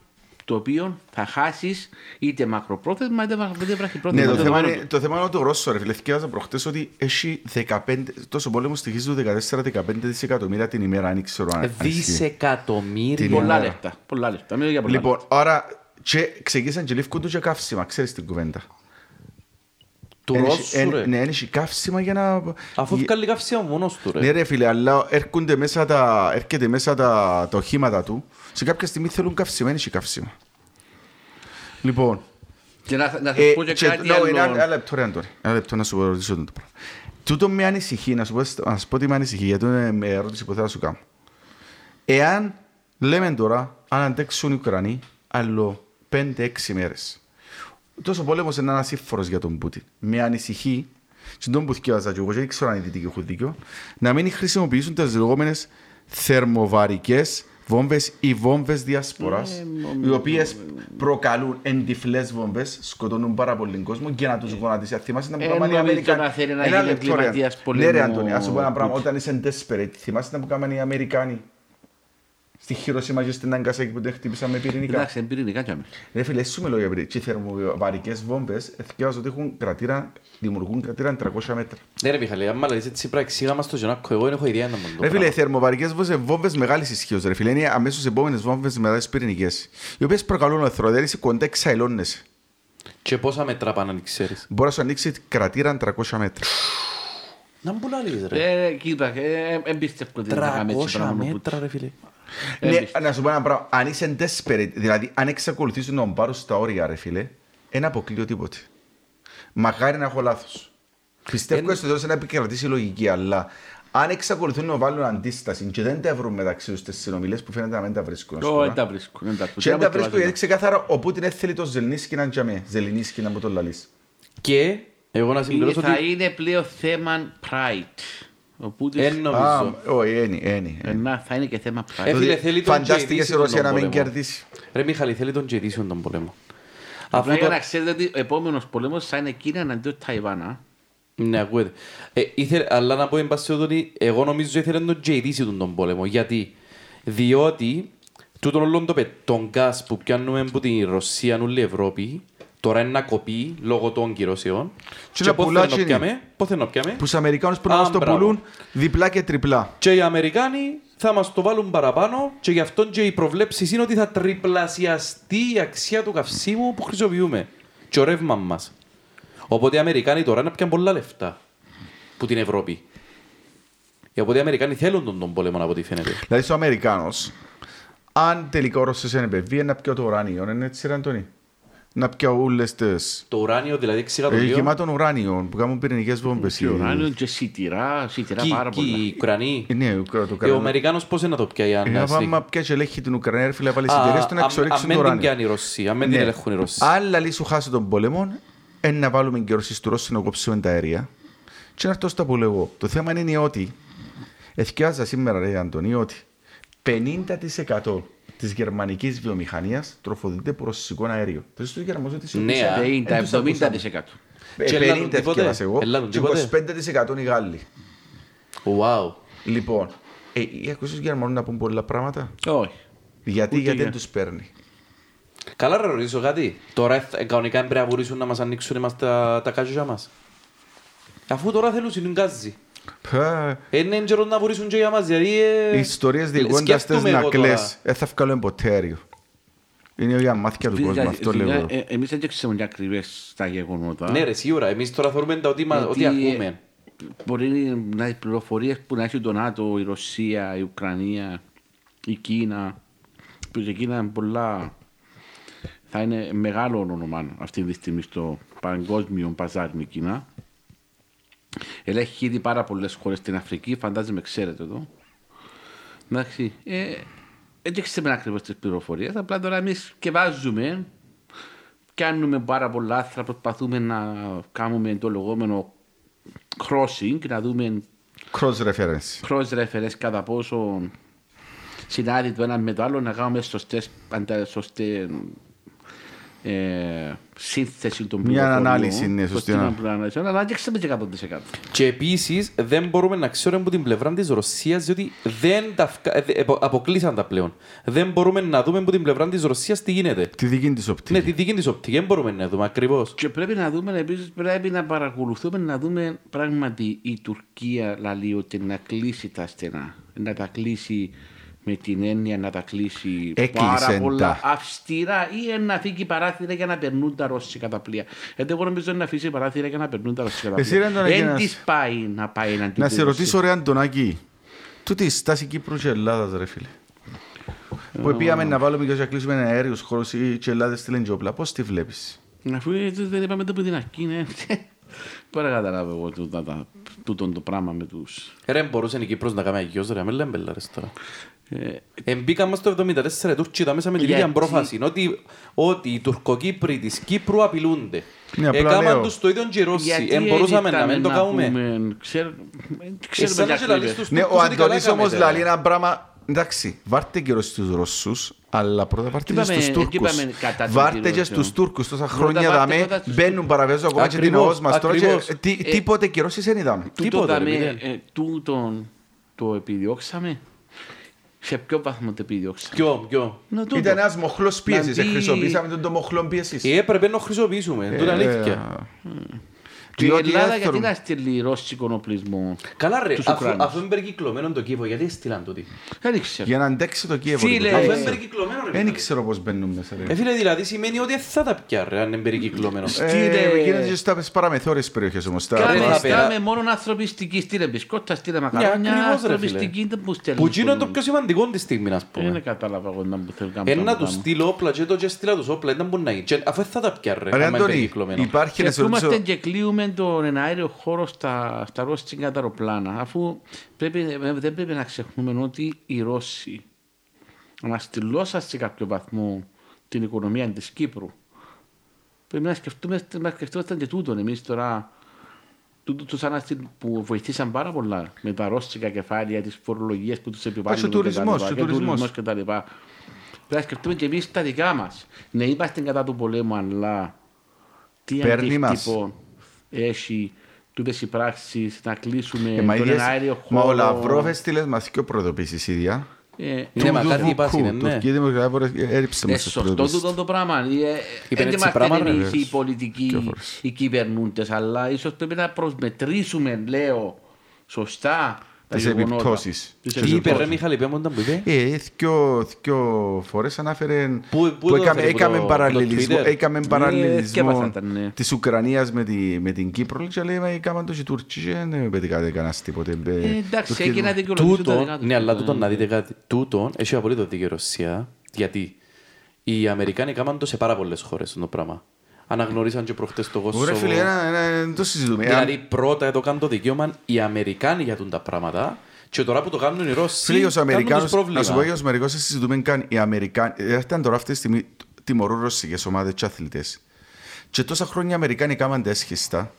το οποίο θα χάσεις είτε μακροπρόθεσμα είτε βα- είτε βραχυπρόθεσμα. Ναι, το Το θέμα, δεδομένο είναι, του. το θέμα είναι το Ρώσο, ρε φίλε. Θυκεύαζα προχτές ότι έχει 15, τόσο πόλεμο στοιχίζει του 14-15 δισεκατομμύρια την ημέρα, αν ξέρω αν αν ισχύει. Δισεκατομμύρια. Την Πολλά ημέρα. λεφτά. Πολλά λεφτά. Μιλώ για πολλά Λοιπόν, λεφτά. άρα και ξεκίνησαν και λήφκουν του και καύσιμα, ξέρεις την κουβέντα. Του Εν έχει- Ρώσου εν- ρε. Ναι, έχει καύσιμα για να... Αφού για- βγάλει καύσιμα μόνος του Ναι ρε. ρε φίλε, αλλά έρχονται μέσα τα, έρχεται μέσα τα, τα οχήματα του. Σε κάποια στιγμή θέλουν καύσιμα, έχει καύσιμα. Λοιπόν, Και να, να ε, σας πω και και- κάτι no, ένα, ένα άλλο. λεπτό ρε Αντώνη, ένα λεπτό να σου πω ρωτήσω το πράγμα. Τούτο με ανησυχεί, να σου πω, να σου πω τι με ανησυχεί, γιατί είναι με ερώτηση που θέλω να σου κάνω. Εάν λέμε τώρα, αν αντέξουν οι Ουκρανοί άλλο 5-6 μέρες, τόσο πόλεμος είναι ένας ύφωρος για τον Πούτιν. Με ανησυχεί, και τον που θυκεύαζα και εγώ, και δεν ξέρω αν οι δυτικοί έχουν δίκιο, να μην χρησιμοποιήσουν τις λεγόμενες θερμοβαρικές βόμβες ή βόμβες διασποράς, Ε, οι οποίες προκαλούν εντυφλές βόμβες, σκοτώνουν πάρα πολύ κόσμο και να τους γονατίσει. Θυμάσαι να Ε, που κάνανε οι νομίζω Αμερικάνοι. να θέλει να Ένα γίνει λεπτό, ρε. εγκληματίας Ναι πολέμου. ρε Αντώνη, ας σου πω ένα πράγμα. Όταν είσαι desperate, θυμάσαι να που κάνανε οι Αμερικάνοι; Στη Χειροσύμα και στην Ναγκασέκη που την χτύπησαν με πυρηνικά. Εντάξει, εμπειρηνικά κι αμέσως. Ρε φίλε, σου μιλώ για πυρηνικά. Και οι θερμοβαρικές βόμβες, εθιάζω ότι έχουν κρατήρα, δημιουργούν κρατήρα 300 μέτρα. Ναι ρε Μιχαλή, άμα λες έτσι πρέπει να εξήγα μας το Γιονάκο, εγώ δεν έχω ιδέα να μου το Ρε φίλε, οι πράγμα. θερμοβαρικές βόμβες είναι βόμβες μεγάλης ισχύως, ρε φίλε. Είναι αμέσως επόμενες βόμβες μετά τις πυρηνικές. Οι οποίες προκαλούν εθροδέρηση κοντά εξαελώνεσαι. Και πόσα μέτρα πάνε να ξέρεις. Μπορεί να σου ανοίξει κρατήρα 300 μέτρα. Να μου λαλείς ρε. Ε, κοίτα, ε, εμπιστεύω ότι θα κάνουμε έτσι 300 πράγμα που- μέτρα ρε φίλε. Ε, Ναι, εμπιστεύω. να σου πω ένα πράγμα. Αν είσαι desperate, δηλαδή αν εξακολουθείς να πάρω στα όρια, ρε φίλε, δεν αποκλείω τίποτε. Μακάρι να έχω λάθος. Πιστεύω Εν- ότι στο τέλος να επικρατήσει η λογική, αλλά αν εξακολουθούν να βάλουν αντίσταση και δεν τα βρουν μεταξύ τους τις συνομιλίες που φαίνεται να μην τα βρίσκουν. ας Ω, τώρα. δεν τα βρίσκω. δεν τα βρίσκω. Και δεν Δεν τα βρίσκω γιατί ξεκάθαρα ο Πούτιν έθελε το Ζελνίσκι να τζαμέ. Ζελνίσκι να μου το λαλείς. Και εγώ να Είναι- συμπληρώσω Θα ότι είναι πλέον θέμα pride. Ο Πούτιν εν Α, νομίζω. όχι, ένι, ένι. ε, να, θα είναι και θέμα pride. Ε, φίλε, Δηλαδή, θέλει τον Φαντάστηκες η Τζέι Ρωσία να τον μην πόλεμο. κερδίσει. Ρε Μιχαλή, θέλει τον Τζεδίσιον τον πόλεμο. Απλά Αφού για το... να ξέρετε ότι ο επόμενος πολέμος θα είναι Κίνα εναντίον Ταϊβάν. α. Ναι, ακούετε. Ε, ήθελε, αλλά να πω εν πάση ότι εγώ νομίζω ήθελε τον JDC τον, τον πόλεμο. Γιατί, διότι τούτον όλον το, πε- τον γκάς που πιάνουμε από τη Ρωσία όλη η Ευρώπη τώρα είναι να κοπεί λόγω των κυρώσεων. Και να πότε πουλά να και πιάμε, πότε να πιάμε. Που τους Αμερικάνους πρέπει να Α, μας το μπράβο. πουλούν διπλά και τριπλά. Και οι Αμερικάνοι θα μας το βάλουν παραπάνω και γι' αυτό και οι προβλέψεις είναι ότι θα τριπλασιαστεί η αξία του καυσίμου που χρησιμοποιούμε και ο ρεύμα μας. Οπότε οι Αμερικάνοι τώρα να πιάνουν πολλά λεφτά που την Ευρώπη. Ε, Οπότε οι Αμερικάνοι θέλουν τον, τον πόλεμο από ό,τι φαίνεται. Δηλαδή στο Αμερικάνος, αν τελικά ο Ρώσος είναι επεβεί, να πιω το ουράνιο, είναι έτσι ρε Αντώνη. Να πιω όλες τις... Το ουράνιο δηλαδή εξήγα το Ε, λίγο. γεμάτον ουράνιο που κάνουν πυρηνικές βόμβες. Και ουράνιο και σιτηρά, σιτηρά Κι- πάρα κι πολλά. οι Ουκρανοί. Ε, Ναι, το Και ο κάνουν. Αμερικάνος πώς είναι να το πιάει αν Ε, άμα πια και ελέγχει την Ουκρανία, ρε φίλε, βάλει εταιρείες του να εξορίξουν το Αν δεν την ουράνιο. πιάνει η Ρωσία, αν δεν την Ναι. ελέγχουν οι Ρώσοι. Αν λαλή σου χάσει τον πόλεμο, είναι να βάλουμε και Ρωσίες του Ρώσου να κόψουμε τα αέρια. Και να έρθω στα που λέω. Το θέμα είναι ότι, εθιάζα σήμερα ρε Αντωνί, ότι 50% της γερμανικής βιομηχανίας τροφοδοτείται από ρωσικό αέριο. Το στο Γερμανό ότι Ναι, α. 50-70%. Και έλα τον 50 τίποτε; εθιάζα εγώ Έλα τον και τίποτε; 25% οι Γάλλοι. Wow. Λοιπόν, ε, οι ακούσεις τους Γερμανούς να πούν πολλά πράγματα; Όχι. Γιατί, Ούτε γιατί για- δεν τους παίρνει; Καλά ρε ρωτήσω κάτι. Τώρα ε, κανονικά πρέπει να μπορούσαν να μας ανοίξουν εμάς τα, τα κάτσια μας. Αφού τώρα θέλουν συνυγκάζει. Πα, Είναι καιρός να μπορούσαν και για μας. Δηλαδή, ε, Οι ιστορίες διηγώντας τις σκέφτομαι εγώ να τώρα. κλαις, δεν θα βγάλουν ποτέ αέριο. Είναι για μάθηκια του κόσμου, αυτό λέω. εγώ. ε, Εμείς δεν ξέρουμε και ακριβές τα γεγονότα. Ναι ρε σίγουρα. Εμείς τώρα θεωρούμε τα ότι, μα- ότι Γιατί, ακούμε. ε, Μπορεί να οι πληροφορίες που να έχει το ΝΑΤΟ, η Ρωσία, η Ουκρανία, η Κίνα. Που η Κίνα είναι πολλά. Θα είναι μεγάλο όνομα αυτή τη στιγμή στο παγκόσμιο παζάρι με η Κίνα. Ελέγχει ήδη πάρα πολλές χώρες στην Αφρική, φαντάζομαι ξέρετε εδώ. Εντάξει. Ε, δεν ξέρουμε ακριβώς τις πληροφορίες. Απλά τώρα εμείς και βάζουμε, κάνουμε πάρα πολλά άθρα, προσπαθούμε να κάνουμε το λεγόμενο crossing, να δούμε Cross reference. cross reference κατά πόσο συνάδει το ένα με το άλλο, να κάνουμε σωστές, αντα, σωστή ε, σύνθεση των Μια πληροφοριών. ανάλυση, ναι, σωστή Σωστή ανάλυση. ανάλυση, αλλά δεν ξέρουμε και 100%. Και επίσης δεν μπορούμε να ξέρουμε από την πλευρά της Ρωσίας διότι δεν τα φκα- ε, ε, αποκλείσαν τα πλέον. Δεν μπορούμε να δούμε από την πλευρά της Ρωσίας τι γίνεται. Τη δική της οπτική. Ναι, τη δική της οπτική δεν μπορούμε να δούμε ακριβώς. Και πρέπει να δούμε, επίσης πρέπει να παρακολουθούμε, να δούμε πράγματι η Τουρκία λαλεί ότι να κλείσει τα στενά. Να τα κλείσει με την έννοια να τα κλείσει Έκλεισεν πάρα πολλά τα. αυστηρά ή να αφήσει παράθυρα για να περνούν τα ρώσικα τα πλοία. Γιατί εγώ νομίζω να αφήσει παράθυρα για να περνούν τα ρώσικα τα Εσύ, ρε, πλοία. Αντωνάκη, Δεν να- της πάει να πάει εναντίον Να της σε Ρωσίας. ρωτήσω ρε Αντωνάκη, τούτη η στάση Κύπρου και Ελλάδας ρε φίλε. Που πήγαμε να βάλουμε και να κλείσουμε ένα αέριο χώρος ή και Ελλάδες στείλουν και όπλα. Πώς τη βλέπεις; Αφού έτσι δεν είπαμε το που την αρχή, ναι. [LAUGHS] Μπορεί να καταλάβω εγώ τούτα τα- τούτο το πράγμα με τους... Ρε μπορούσε η Κύπρος να κάνει αγιώς ρε, με λέμε μπελάρες τώρα. Ε, Εμπήκαν μας το 74 οι Τούρκοι τα μέσα με την ίδια Γιατί- πρόφαση. Ότι, ότι οι Τουρκοκύπροι της Κύπρου απειλούνται. Ναι, απλά Έκαναν λέω. τους το ίδιο και οι Ρώσοι. γιατί Εν μπορούσαμε ήταν να μην το κάνουμε. πούμε, ξέρ- δεν Ε, Ξέρουμε σαν για να και λαλείς ακριβές. τους Ναι, Τούρκους ο ότι καλά Αντωνής όμως έκαμετε, ρε. λαλεί ένα πράγμα εντάξει, βάρτε καιρός στους Ρώσους, αλλά πρώτα βάρτε και είπαμε- στους εκεί Τούρκους. είπαμε κατά των Βάρτε και κυρώσεων. στους Τούρκους. Τόσα Πρώτα χρόνια βάρτε δαμέ, πρώτα στους μπαίνουν παραβιάζουν ακόμα και την Ακριβώς, ΟΟΣ μας τώρα και ακριβώς. ε, τι- τίποτε κυρώσεις δεν είδαμε. Τούτο Τίποτε, ρε, δαμε, μηδέν. ε, τούτον το επιδιώξαμε. Σε ποιο βαθμό το επιδιώξαμε. Ποιο, ποιο; Να τούτο. Ήταν ένας μοχλός πίεσης, Να δει- χρησιμοποιήσαμε τον το μοχλό πίεσης. Ε, έπρεπε να χρησιμοποιήσουμε. Ε, Τούτα αλήθεια. Και η Διότι Ελλάδα δεν γιατί θέλουν. να στείλει ρώσικο οπλισμό. Καλά ρε, τους αφού, Ουκρανούς; αφού είναι περικυκλωμένο το Κίεβο, γιατί έστειλαν τούτοι. Δεν ξέρω. Για να αντέξει το Κίεβο. Φίλε, λοιπόν. Αφού Ε, είναι περικυκλωμένο ρε. Δεν φίλε. ξέρω πώς μπαίνουν μέσα. ρε. Ε, φίλε, δηλαδή σημαίνει ότι δεν θα τα πια ρε, αν είναι περικυκλωμένο. Στείλε- Ε, Γίνεται και στα παραμεθόριες περιοχές όμως. τα- Κάμε- Κάμε θα περα- στάμε μόνο ανθρωπιστική. Στείλε μπισκότα, στείλε μακαρόνια. ακριβώς, ρε, Ανθρωπιστική δεν που στέλνεις. Που εκείνο είναι το πιο σημαντικό τη στιγμή, ας Δεν πούμε. κατάλαβα εγώ να μου θέλω να Ένα κάνω τους πράγμα. στείλω όπλα και το και στείλα τους όπλα, ήταν μπορεί να γίνει. Και Αφού δεν θα τα πια ρε, Ρε άμα είναι Αντώνη, περικυκλωμένο. υπάρχει Και να σε ρωτήσω... είμαστε και κλείουμε τον εναέριο χώρο στα, στα ρώσικα τα αεροπλάνα. Αφού πρέπει, ε, δεν πρέπει να ξεχνούμε ότι οι Ρώσοι αναστηλώσαν σε κάποιο βαθμό την οικονομία της Κύπρου. Πρέπει να σκεφτούμε, να σκεφτόμαστε και τούτον εμείς τώρα. Τούτο τους αναστηλ... που βοηθήσαν πάρα πολλά με τα ρώσικα κεφάλαια, τις φορολογίες που τους επιβάλλουν. Και ο τουρισμός, και ο τουρισμός. κτλ. Πρέπει να σκεφτούμε και εμείς τα δικά μας. Ναι, είμαστε κατά του πολέμου, αλλά τι Παίρνει μας. αντίκτυπο έχει τούτες οι πράξεις να κλείσουμε Ε, μα τον ίδιες- αέριο Μα ο χώρο. Λαυρόφ έστειλες μας και προειδοποίησεις ίδια. Ε, Ναι, μα Του κάτι Δουκού, είπα, είναι, ναι. Τουρκική Δημοκρατία Βόρεια- έριψε ε, μας τις σωστό προειδοποίησεις. τούτο το πράγμα. Ε, Είπεν Δεν έτσι είμαστε πράγμα, ρε, εμείς ρε. οι πολιτικοί, Δύο φορές. οι κυβερνούντες, αλλά ίσως πρέπει να προσμετρήσουμε, λέω, σωστά τα Τις γεγονότα. επιπτώσεις. Τις Τις είπε ρε επιπτώσεις. Μιχάλη, πέμω όταν που είπε. Ε, δυο, δυο φορές ανάφερε Πού- πού που το έκαμε, έφερε, που έκαμε το- παραλληλισμό, το Twitter? έκαμε Ε, παραλληλισμό θκιάβασα τα, ναι. της Ουκρανίας με, τη, με την Κύπρο και λέει, μα έκαμε το και οι Τούρκοι και δεν πετυχάτε κανένας τίποτε. Ε, εντάξει, Τουρκία- έγινε να δικαιολογήσουν τα Τούτο, δικά τους. ναι, αλλά τούτο να δείτε κάτι. Τούτο έχει απολύτω δίκιο η Ρωσία. Γιατί οι Αμερικάνοι κάμαν το σε πάρα πολλές χώρες το πράγμα. Αναγνωρίσαν και προχτές το Ωραία Κόσοβο. φίλε, ένα- ένα- δεν το συζητούμε. Δηλαδή Εάν- πρώτα εδώ κάνουν το δικαίωμα οι Αμερικάνοι για τούν τα πράγματα και τώρα που το κάνουν οι Ρώσοι Φίλε, για τους κάνουν τους Αμερικάνους, πρόβλημα. να σου πω για τους Αμερικάνους, δεν συζητούμε καν οι Αμερικάνοι. ε, Ήταν τώρα αυτή τη στιγμή τιμωρούν ρωσικές ομάδες και αθλητές. Και τόσα χρόνια οι Αμερικάνοι κάμαν τα έσχιστα.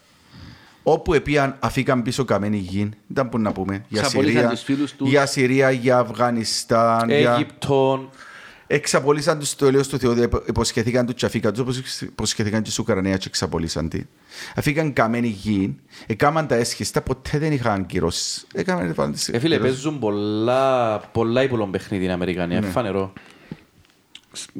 Όπου επίαν αφήκαν πίσω καμένη γη, δεν μπορούμε να πούμε. Για Ξαπολύσαν Συρία, τους φίλους τους. για Συρία, για Αφγανιστάν, για... Αίγυπτον. Εξαπολύσαν τους το ελαιός του Θεού, δηλαδή υποσχεθήκαν τους και αφήκαν τους, όπως υποσχεθήκαν και στους Ουκρανία και εξαπολύσαν τη. Αφήκαν καμένη γη, έκαναν τα έσχιστα, ποτέ δεν είχαν κυρώσεις. Έκαναν πάντα τις Ε, φίλε, κυρώσεις. παίζουν πολλά, πολλά υπολόν παιχνίδι οι Αμερικανοί. Ναι. Ναι. Φανερό.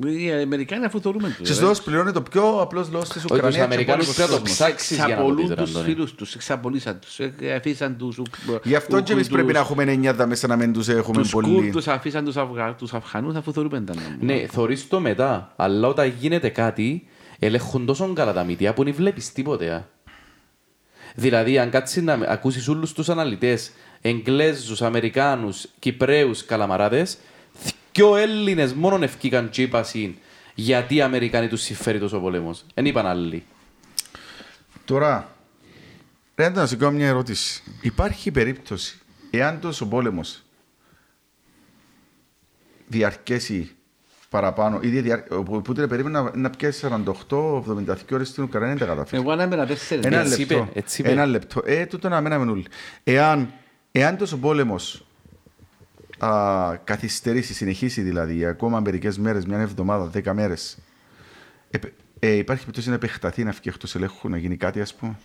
Οι Αμερικάνοι αφού θεωρούμε το. Στις ρε. λόγους πληρώνει το πιο απλός λόγος της τους Ουκρανίας. και Αμερικάνους πόλεμος πρέπει να το κόσμος. ψάξεις για να το πεις, Εξαπολούν ρε, τους Αντώνη. φίλους τους, εξαπολύσαν τους, ε, αφήσαν τους Ουκ- Γι' αυτό και εμείς Ουκρούς, πρέπει να έχουμε εννιά τα μέσα να μην τους έχουμε τους πολύ. Κούρδους, αφήσαν τους, Αφγα... τους Αφγανούς αφού θεωρούμε τα νόμια. Ναι, θωρείς το μετά, αλλά όταν γίνεται κάτι, ελέγχουν τόσο καλά τα μύτια που δεν βλέπεις τίποτε. α. Δηλαδή, αν κάτσεις να ακούσεις όλους τους αναλυτές, Εγγλέζους, Αμερικάνους, Κυπρέους, Καλαμαράδες, δυο Έλληνες μόνον ευκήκαν και είπασαν γιατί οι Αμερικάνοι τους συμφέρει τόσο ο πολέμος. Δεν είπαν άλλοι. Τώρα, ρε να σου κάνω μια ερώτηση. Υπάρχει περίπτωση, εάν τόσο πόλεμος διαρκέσει παραπάνω, ήδη διαρ... οπότε περίμενα να, να πιέσει 48-72 ώρες στην Ουκρανία, δεν τα καταφέρει. Εγώ ανάμενα τέσσερις. Ένα Έτσι λεπτό. είπε, έτσι είπε. Ένα λεπτό. Ε, τούτο να μέναμε όλοι. Εάν, εάν τόσο πόλεμος α, καθυστερήσει, συνεχίσει δηλαδή, ακόμα μερικές μέρες, μια εβδομάδα, δέκα μέρες, ε, ε, υπάρχει περίπτωση να επεκταθεί, να φύγει εκτός ελέγχου, να γίνει κάτι, ας πούμε;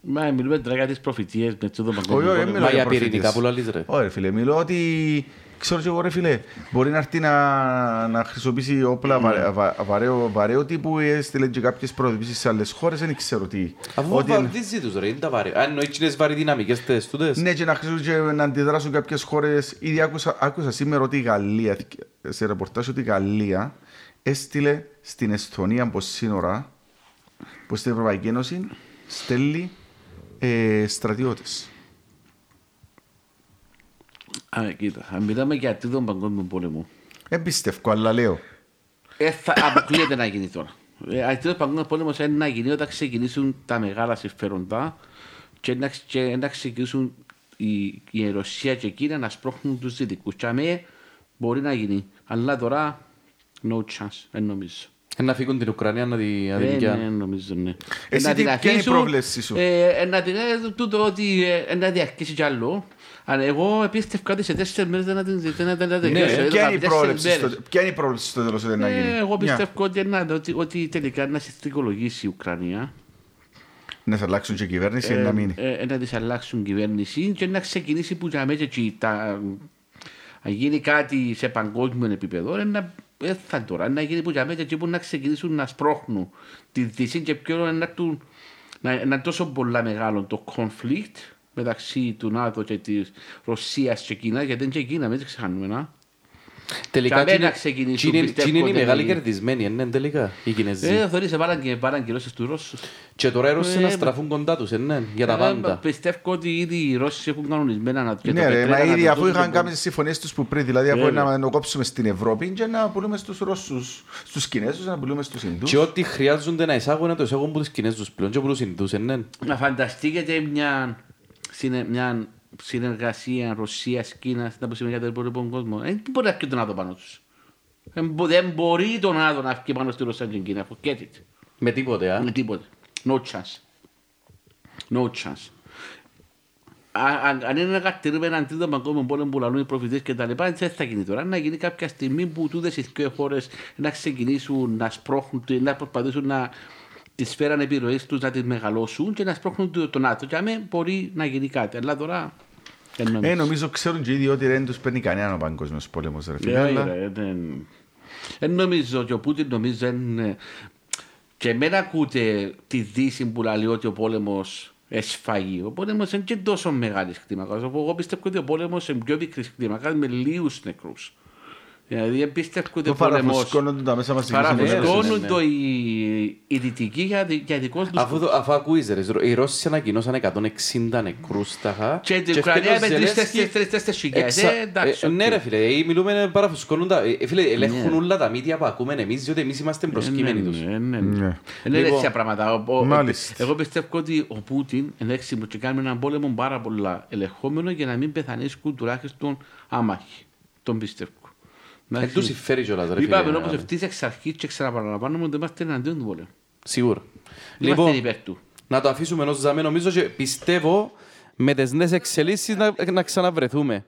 Μα μιλούμε τώρα για τις προφητείες με το Όχι, παγκόσμιο όχι, πόλεμο. μιλάω Μα για για πυρηνικά προφήτες. που λαλείς ρε. Ωραία, φίλε, μιλώ ότι ξέρω και εγώ, ρε φίλε, μπορεί να έρθει να, να χρησιμοποιήσει όπλα βα, βα, βαρέο, βαρέο τύπου, έστειλε και κάποιες προοδοποιήσεις σε άλλες χώρες, δεν ξέρω τι. Αφού Ότι- βαρδίζει τους ρε, είναι τα βάρη. Αν εννοείς τις βάρη δυναμικές τες τούτες. Ναι, και να χρησιμοποιήσουν και να αντιδράσουν κάποιες χώρες. Ήδη άκουσα, άκουσα σήμερα ότι η Γαλλία, σε ρεπορτάζ ότι η Γαλλία έστειλε στην Εσθονία από σύνορα, που στην Ευρωπαϊκή Ένωση, στέλνει ε, στρατιώτες. Α, κοίτα, αν μιλάμε για τρίτον παγκόσμιο πόλεμο, Δεν πιστεύω, αλλά λέω. ε, θα αποκλείεται να γίνει τώρα. Ε, ο τρίτος παγκόσμιος πόλεμος είναι να γίνει όταν ξεκινήσουν τα μεγάλα συμφέροντα και να, και να ξεκινήσουν η, η Ρωσία και η Κίνα να σπρώχνουν τους δυτικούς. Και αμέ μπορεί να γίνει. Αλλά τώρα, no chance, δεν νομίζω. Ε, Να φύγουν την Ουκρανία να τη να τη Ε, δικαιάνουν. ναι, νομίζω, ναι. Εσύ Να τι- την ποια είναι η αφήσουν, πρόβλεψή σου; ε, ε, να την- ε, τούτο ότι ε, ε, να διαρκήσει κι άλλο. Αλλά εγώ πίστευα ότι σε τέσσερις μέρες δεν θα την- δεν θα την τελειώσει. Ποια Έδωκα είναι η τέσσερις πρόβλεψη μέρες. στο- Ποια είναι η πρόβλεψη στο τέλος ότι να γίνει; Ε, Εγώ Μια. πιστεύω ότι, να- ότι, ότι τελικά να συστρικολογήσει η Ουκρανία. Να σε αλλάξουν και η κυβέρνηση ε, να μείνει. ε, να της αλλάξουν κυβέρνηση και να ξεκινήσει που για μέσα εκεί τα, να γίνει κάτι σε παγκόσμιο επίπεδο, ε, να, ε, θα τώρα, να γίνει που για μέσα εκεί που να ξεκινήσουν να σπρώχνουν τη Δύση και πιο να, έρθουν- να, να είναι τόσο πολλά μεγάλο το conflict μεταξύ του ΝΑΤΟ και της Ρωσίας και Κίνας, γιατί είναι και Κίνα, μην το ξεχάνουμε, να. Τελικά, Για μένα τι είναι- ξεκινήσουν, τι είναι- πιστεύω, τι είναι οι ότι- μεγάλοι κερδισμένοι, είναι τελικά οι Κινέζοι. Ε, θεωρείς, βάλαν και βάλαν κυρώσεις τους Ρώσους. Και τώρα οι Ρώσοι ε, να στραφούν κοντά τους, είναι, για τα Ε, πάντα. Πιστεύω ότι ήδη οι Ρώσοι έχουν κανονισμένα να και το Ναι, ρε, πετρέλαιο μα να ήδη το αφού δώσουν είχαν στον κάνει τι συμφωνίες τους που πριν, δηλαδή αφού Βέβαια. να το κόψουμε στην Ευρώπη και να πουλούμε στους Ρώσους, στους Κινέζους, να πουλούμε στους Ινδούς. Και ό,τι χρειάζονται να εισάγουν, να το εισάγουν από τους Κινέζους πλέον και από τους Ινδούς, είναι. Να φανταστείτε μια, συνε, μια συνεργασία Ρωσία-Κίνα να που σημαίνει για τον υπόλοιπο κόσμο. Δεν μπορεί να έρχεται το ΝΑΤΟ πάνω τους; Δεν, μπο- δεν μπορεί το ΝΑΤΟ να έρχεται πάνω στη Ρωσία και την Κίνα. Forget it. Με τίποτε, α. Με τίποτε. No chance. No chance. Α- Αν αν είναι να κατηρούμε έναν τρίτο παγκόσμιο πόλεμο που λαλούν οι προφητές και τα λοιπά, έτσι δεν θα γίνει τώρα. Να γίνει κάποια στιγμή που τούτες οι δύο χώρες να ξεκινήσουν να σπρώχνουν, να προσπαθήσουν να τη σφαίρα επιρροής τους να τις μεγαλώσουν και να σπρώχνουν το, το ΝΑΤΟ. Και αμέ μπορεί να γίνει κάτι. Αλλά τώρα δεν Ε, νομίζω. νομίζω ξέρουν και ήδη ότι δεν τους παίρνει κανένα ο παγκόσμιος πόλεμος. Ε, όχι, ρε, δεν- Δεν νομίζω και ο Πούτιν νομίζω εν- και εμένα ακούτε τη Δύση που λέει ότι ο πόλεμος εν σφαγή. Ο πόλεμος είναι και τόσο μεγάλης κλίμακας. Εγώ πιστεύω ότι ο πόλεμος είναι πιο μικρής κλίμακας με λίγους νεκρούς. Δηλαδή δεν πιστεύω ότι Το ο πόλεμος παραφουσκώνονται τα μέσα μας παραφουσκώνουν ναι, το οι, οι δυτικοί για, δι- για δικό τους Αφού, το- αφού ακούεις ρε, οι Ρώσοι ανακοινώσαν 160 νεκρούς τάχα Και την και Ουκρανία έφτιανε ο με Ζελένσκι- τρεις-τέσσερις χιλιάδες. Εξα- Ε, εντάξει, ε, Ναι οκ. ρε φίλε, ε, μιλούμε παραφουσκώνουν τα... ε, Φίλε, ελέγχουν Ναι. όλα τα μύτια που ακούμε εμείς, διότι εμείς είμαστε προσκείμενοι τους. Ναι, ναι, ναι. Ναι. Δεν είναι Λοιπόν, έτσι τα πράγματα. Ο- ο- μάλιστα. Εγώ πιστεύω ότι ο Πούτιν είναι έξυπνο και κάνει έναν πόλεμο πάρα πολλά ελεγχόμενο για να μην πεθανίσκουν τουλάχιστον άμαχοι. Τον πιστεύω. Εν τους συμφέρει κιόλας ρε φίλε. Είπαμε όμως ευθύς εξ αρχής και ξαναπαραλαμβάνουμε ότι είμαστε εναντίον του πόλεμου. Σίγουρα. Είμαστε Λοιπόν, υπέρ του. να το αφήσουμε ενός ζάμε, νομίζω και πιστεύω με τις νέες εξελίξεις να, να ξαναβρεθούμε.